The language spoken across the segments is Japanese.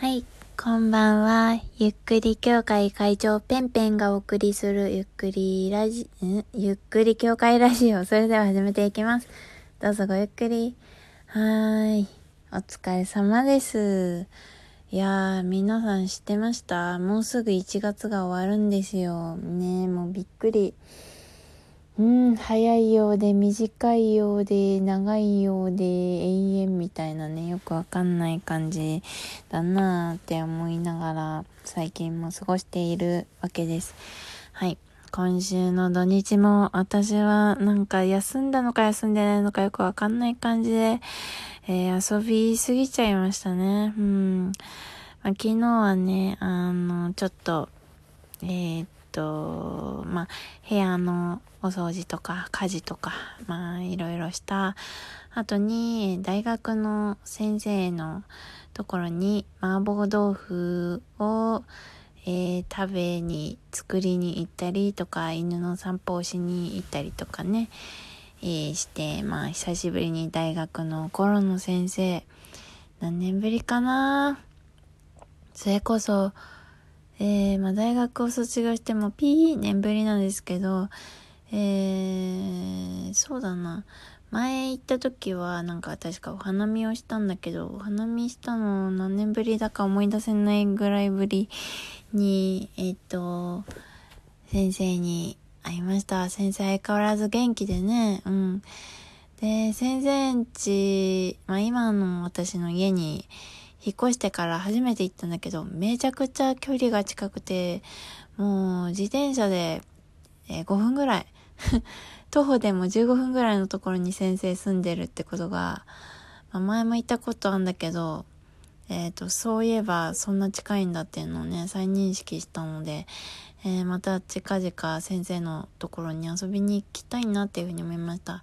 はい、こんばんは。ゆっくり協会会長ペンペンがお送りするゆっくりラジ、ん？ゆっくり協会ラジオ。それでは始めていきます。どうぞごゆっくり。はーい。お疲れ様です。いやー、皆さん知ってました？もうすぐ1月が終わるんですよ。ねえもうびっくり。うん、早いようで短いようで長いようで永遠みたいなね、よくわかんない感じだなーって思いながら最近も過ごしているわけです。はい。今週の土日も私はなんか休んだのか休んでないのかよくわかんない感じで、えー、遊びすぎちゃいましたね。うん。まあ、昨日はね、あの、ちょっと、えー、っと、まあ、部屋のお掃除とか家事とか、まあ、いろいろした。後に、大学の先生のところに麻婆豆腐を、えー、食べに、作りに行ったりとか、犬の散歩をしに行ったりとかね、えー、して、まあ、久しぶりに大学の頃の先生、何年ぶりかな。それこそ、えー、まあ、大学を卒業してもピー年ぶりなんですけど、えー、そうだな。前行った時はなんか確かお花見をしたんだけど、お花見したの何年ぶりだか思い出せないぐらいぶりに、えっ、ー、と、先生に会いました。先生相変わらず元気でね、うん。で、先生んち、まあ今の私の家に、引っ越してから初めて行ったんだけど、めちゃくちゃ距離が近くて、もう自転車で、えー、5分ぐらい 徒歩でも15分ぐらいのところに先生住んでるってことが、まあ、前も言ったことあるんだけど、えっ、ー、と、そういえばそんな近いんだっていうのをね、再認識したので、えー、また近々先生のところに遊びに行きたいなっていうふうに思いました。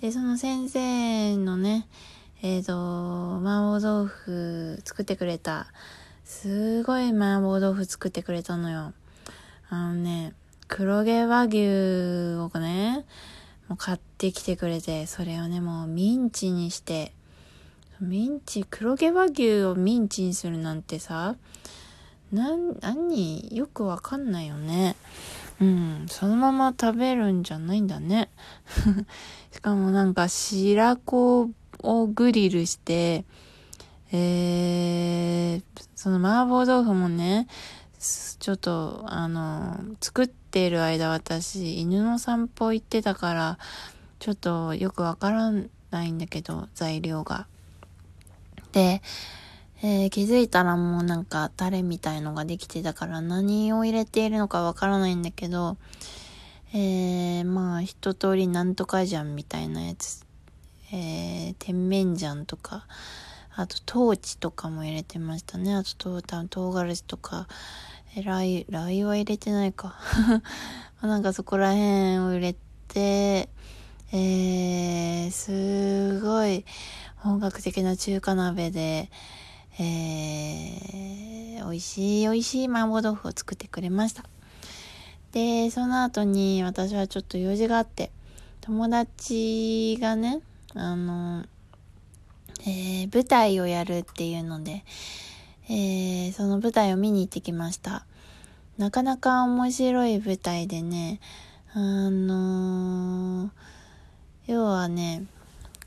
で、その先生のね、えっ、ー、と、麻婆豆腐作ってくれた。すごい麻婆豆腐作ってくれたのよ。あのね、黒毛和牛をね、もう買ってきてくれて、それをね、もうミンチにして、ミンチ、黒毛和牛をミンチにするなんてさ、なん、何よくわかんないよね。うん、そのまま食べるんじゃないんだね。しかもなんか白子をグリルして、えー、その麻婆豆腐もね、ちょっと、あの、作っている間私、犬の散歩行ってたから、ちょっとよくわからないんだけど、材料が。で、えー、気づいたらもうなんかタレみたいのができてたから何を入れているのかわからないんだけど、えー、まあ一通りなんとかじゃんみたいなやつえー、甜麺醤とか、あと、トーチとかも入れてましたね。あと、トータン唐辛子とか、えラー油、ラー油は入れてないか。なんかそこら辺を入れて、えー、すごい本格的な中華鍋で、えー、美味しい美味しい麻婆豆腐を作ってくれました。で、その後に私はちょっと用事があって、友達がね、あの、えー、舞台をやるっていうので、えー、その舞台を見に行ってきました。なかなか面白い舞台でね、あのー、要はね、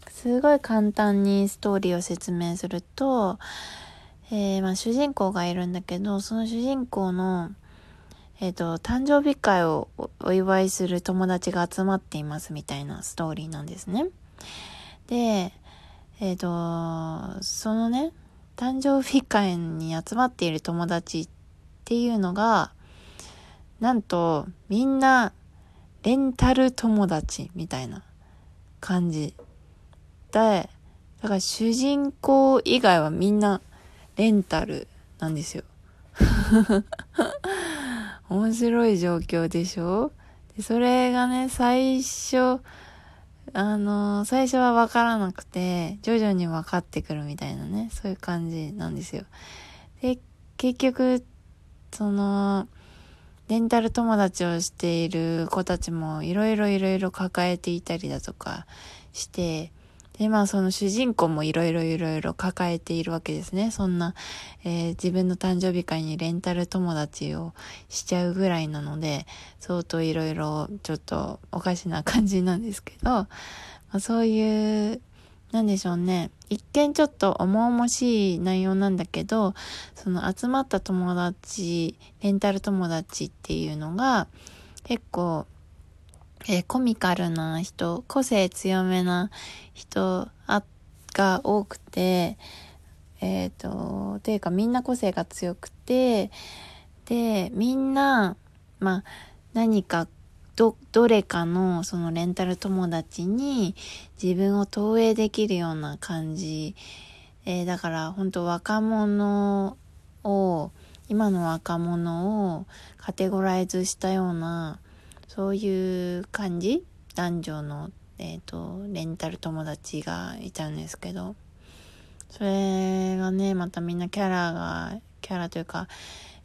すごい簡単にストーリーを説明すると、えー、まあ主人公がいるんだけど、その主人公の、えっ、ー、と、誕生日会をお祝いする友達が集まっていますみたいなストーリーなんですね。で、えっ、ー、と、そのね、誕生日会に集まっている友達っていうのが、なんと、みんな、レンタル友達みたいな感じ。で、だから主人公以外はみんなレンタルなんですよ。面白い状況でしょ？でそれがね、最初、あの、最初は分からなくて、徐々に分かってくるみたいなね、そういう感じなんですよ。で、結局、その、レンタル友達をしている子たちもいろいろいろいろ抱えていたりだとかして、で、まあその主人公もいろいろいろいろ抱えているわけですね。そんな、えー、自分の誕生日会にレンタル友達をしちゃうぐらいなので、相当いろいろちょっとおかしな感じなんですけど、まあ、そういう、なんでしょうね。一見ちょっと重々しい内容なんだけど、その集まった友達、レンタル友達っていうのが、結構、えー、コミカルな人、個性強めな人が多くて、えっ、ー、と、ていうかみんな個性が強くて、で、みんな、まあ、何かど、どれかのそのレンタル友達に自分を投影できるような感じ。えー、だから本当若者を、今の若者をカテゴライズしたようなそういう感じ？男女の、えっ、ー、と、レンタル友達がいたんですけど、それがね、またみんなキャラが、キャラというか、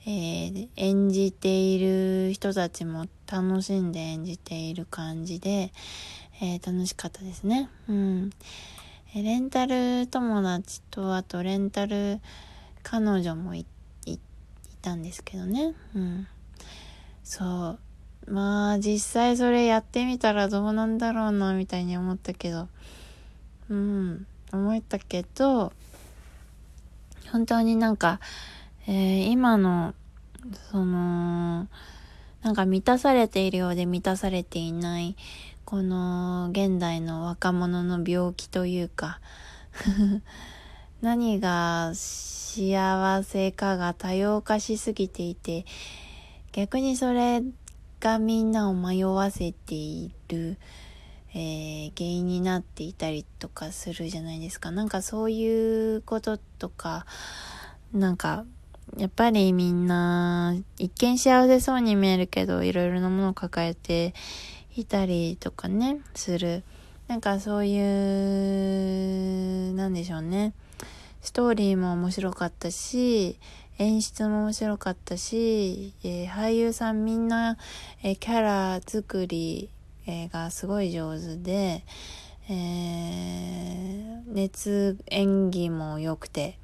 えー、演じている人たちも楽しんで演じている感じで、えー、楽しかったですね。うん。レンタル友達と、あとレンタル彼女もいたんですけどね。うん。そう。まあ実際それやってみたらどうなんだろうなみたいに思ったけど。うん。思ったけど本当になんか、えー、今のそのなんか満たされているようで満たされていないこの現代の若者の病気というか 何が幸せかが多様化しすぎていて逆にそれがみんなを迷わせている、えー、原因になっていたりとかするじゃないですか。なんかそういうこととか、なんか、やっぱりみんな、一見幸せそうに見えるけど、いろいろなものを抱えていたりとかね、する。なんかそういう、なんでしょうね。ストーリーも面白かったし、演出も面白かったし、えー、俳優さんみんな、えー、キャラ作り、えー、がすごい上手で、え熱演技も良くて、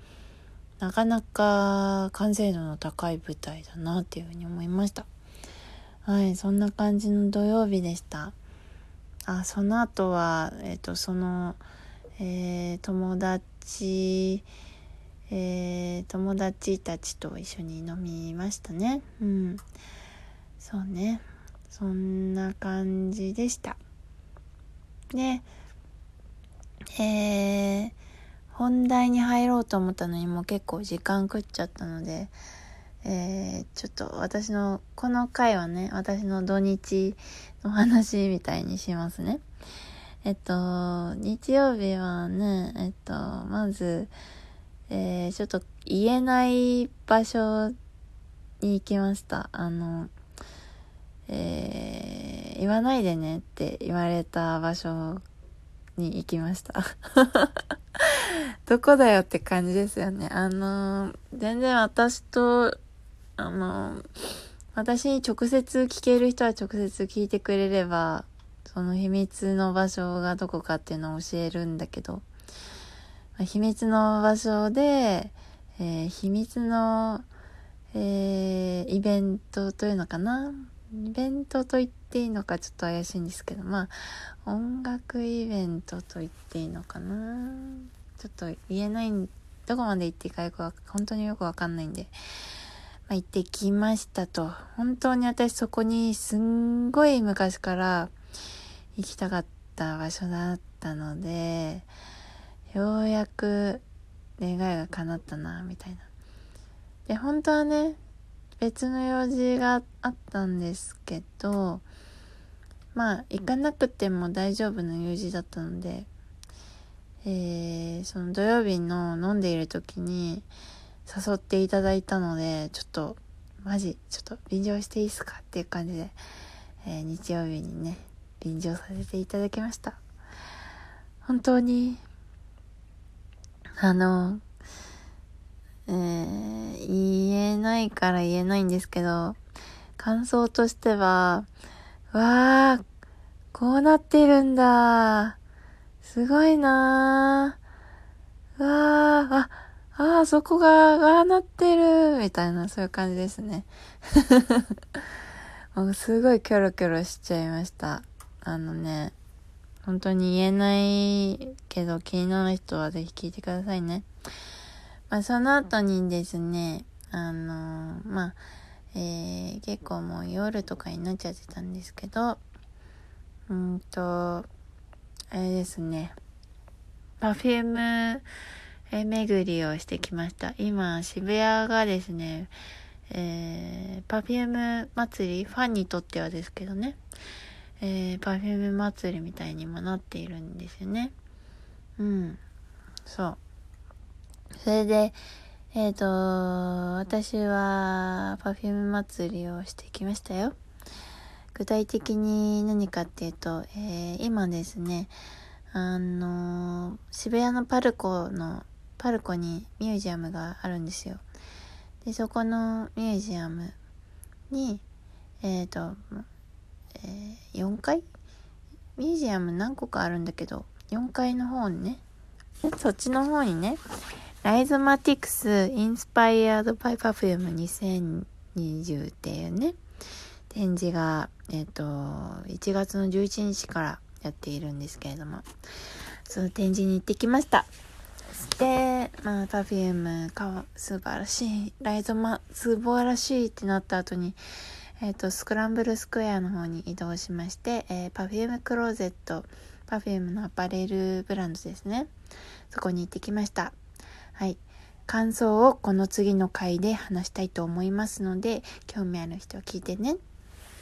なかなか完成度の高い舞台だなっていうふうに思いました。はい、そんな感じの土曜日でした。あ、その後は、えっ、と、その、え友達、えー、友達たちと一緒に飲みましたね。うん。そうね。そんな感じでした。で、えー、本題に入ろうと思ったのにもう結構時間食っちゃったので、えー、ちょっと私の、この回はね、私の土日の話みたいにしますね。えっと、日曜日はね、えっと、まず、えー、ちょっと言えない場所に行きました。あの、えー、言わないでねって言われた場所に行きました。どこだよって感じですよね。あの、全然私と、あの、私に直接聞ける人は直接聞いてくれれば、その秘密の場所がどこかっていうのを教えるんだけど、秘密の場所で、えー、秘密の、えー、イベントというのかな？イベントと言っていいのかちょっと怪しいんですけど、まあ、音楽イベントと言っていいのかな？ちょっと言えない、どこまで行っていいかよく本当によくわかんないんで、まあ、行ってきましたと。本当に私そこにすんごい昔から行きたかった場所だったので、ようやく願いが叶ったな、みたいな。で、本当はね、別の用事があったんですけど、まあ、行かなくても大丈夫な用事だったので、えー、その土曜日の飲んでいる時に誘っていただいたので、ちょっと、マジ、ちょっと便乗していいっすかっていう感じで、えー、日曜日にね、便乗させていただきました。本当にあの、えー、言えないから言えないんですけど、感想としては、わー、こうなってるんだ。すごいなぁ。うわ、あ、ああ、そこが、がなってる、みたいな、そういう感じですね。もうすごいキョロキョロしちゃいました。あのね、本当に言えないけど気になる人はぜひ聞いてくださいね。まあ、その後にですね、あのー、まあ、えー、結構もう夜とかになっちゃってたんですけど、うんと、あれですね、 Perfume 巡りをしてきました。今、渋谷がですね、えー、 Perfume 祭り、ファンにとってはですけどね、えー、 Perfume 祭りみたいにもなっているんですよね。うん。そう。それで、えっ、ー、と、私は Perfume 祭りをしてきましたよ。具体的に何かっていうと、えー、今ですね、あの渋谷のパルコの、パルコにミュージアムがあるんですよ。で、そこのミュージアムに、えっ、ー、と、4階ミュージアム何個かあるんだけど、4階の方にね、そっちの方にね、 Rhizomatiks inspired by Perfume 2020っていうね、展示が、えっ、ー、と、1月の11日からやっているんですけれども、その展示に行ってきました。で、まあ、 Perfumeか、素晴らしい、ライゾマ、素晴らしいってなった後に、えっ、ー、と、スクランブルスクエアの方に移動しまして、えー、 Perfume Closet、パフュームのアパレルブランドですね。そこに行ってきました。はい。感想をこの次の回で話したいと思いますので、興味ある人は聞いてね。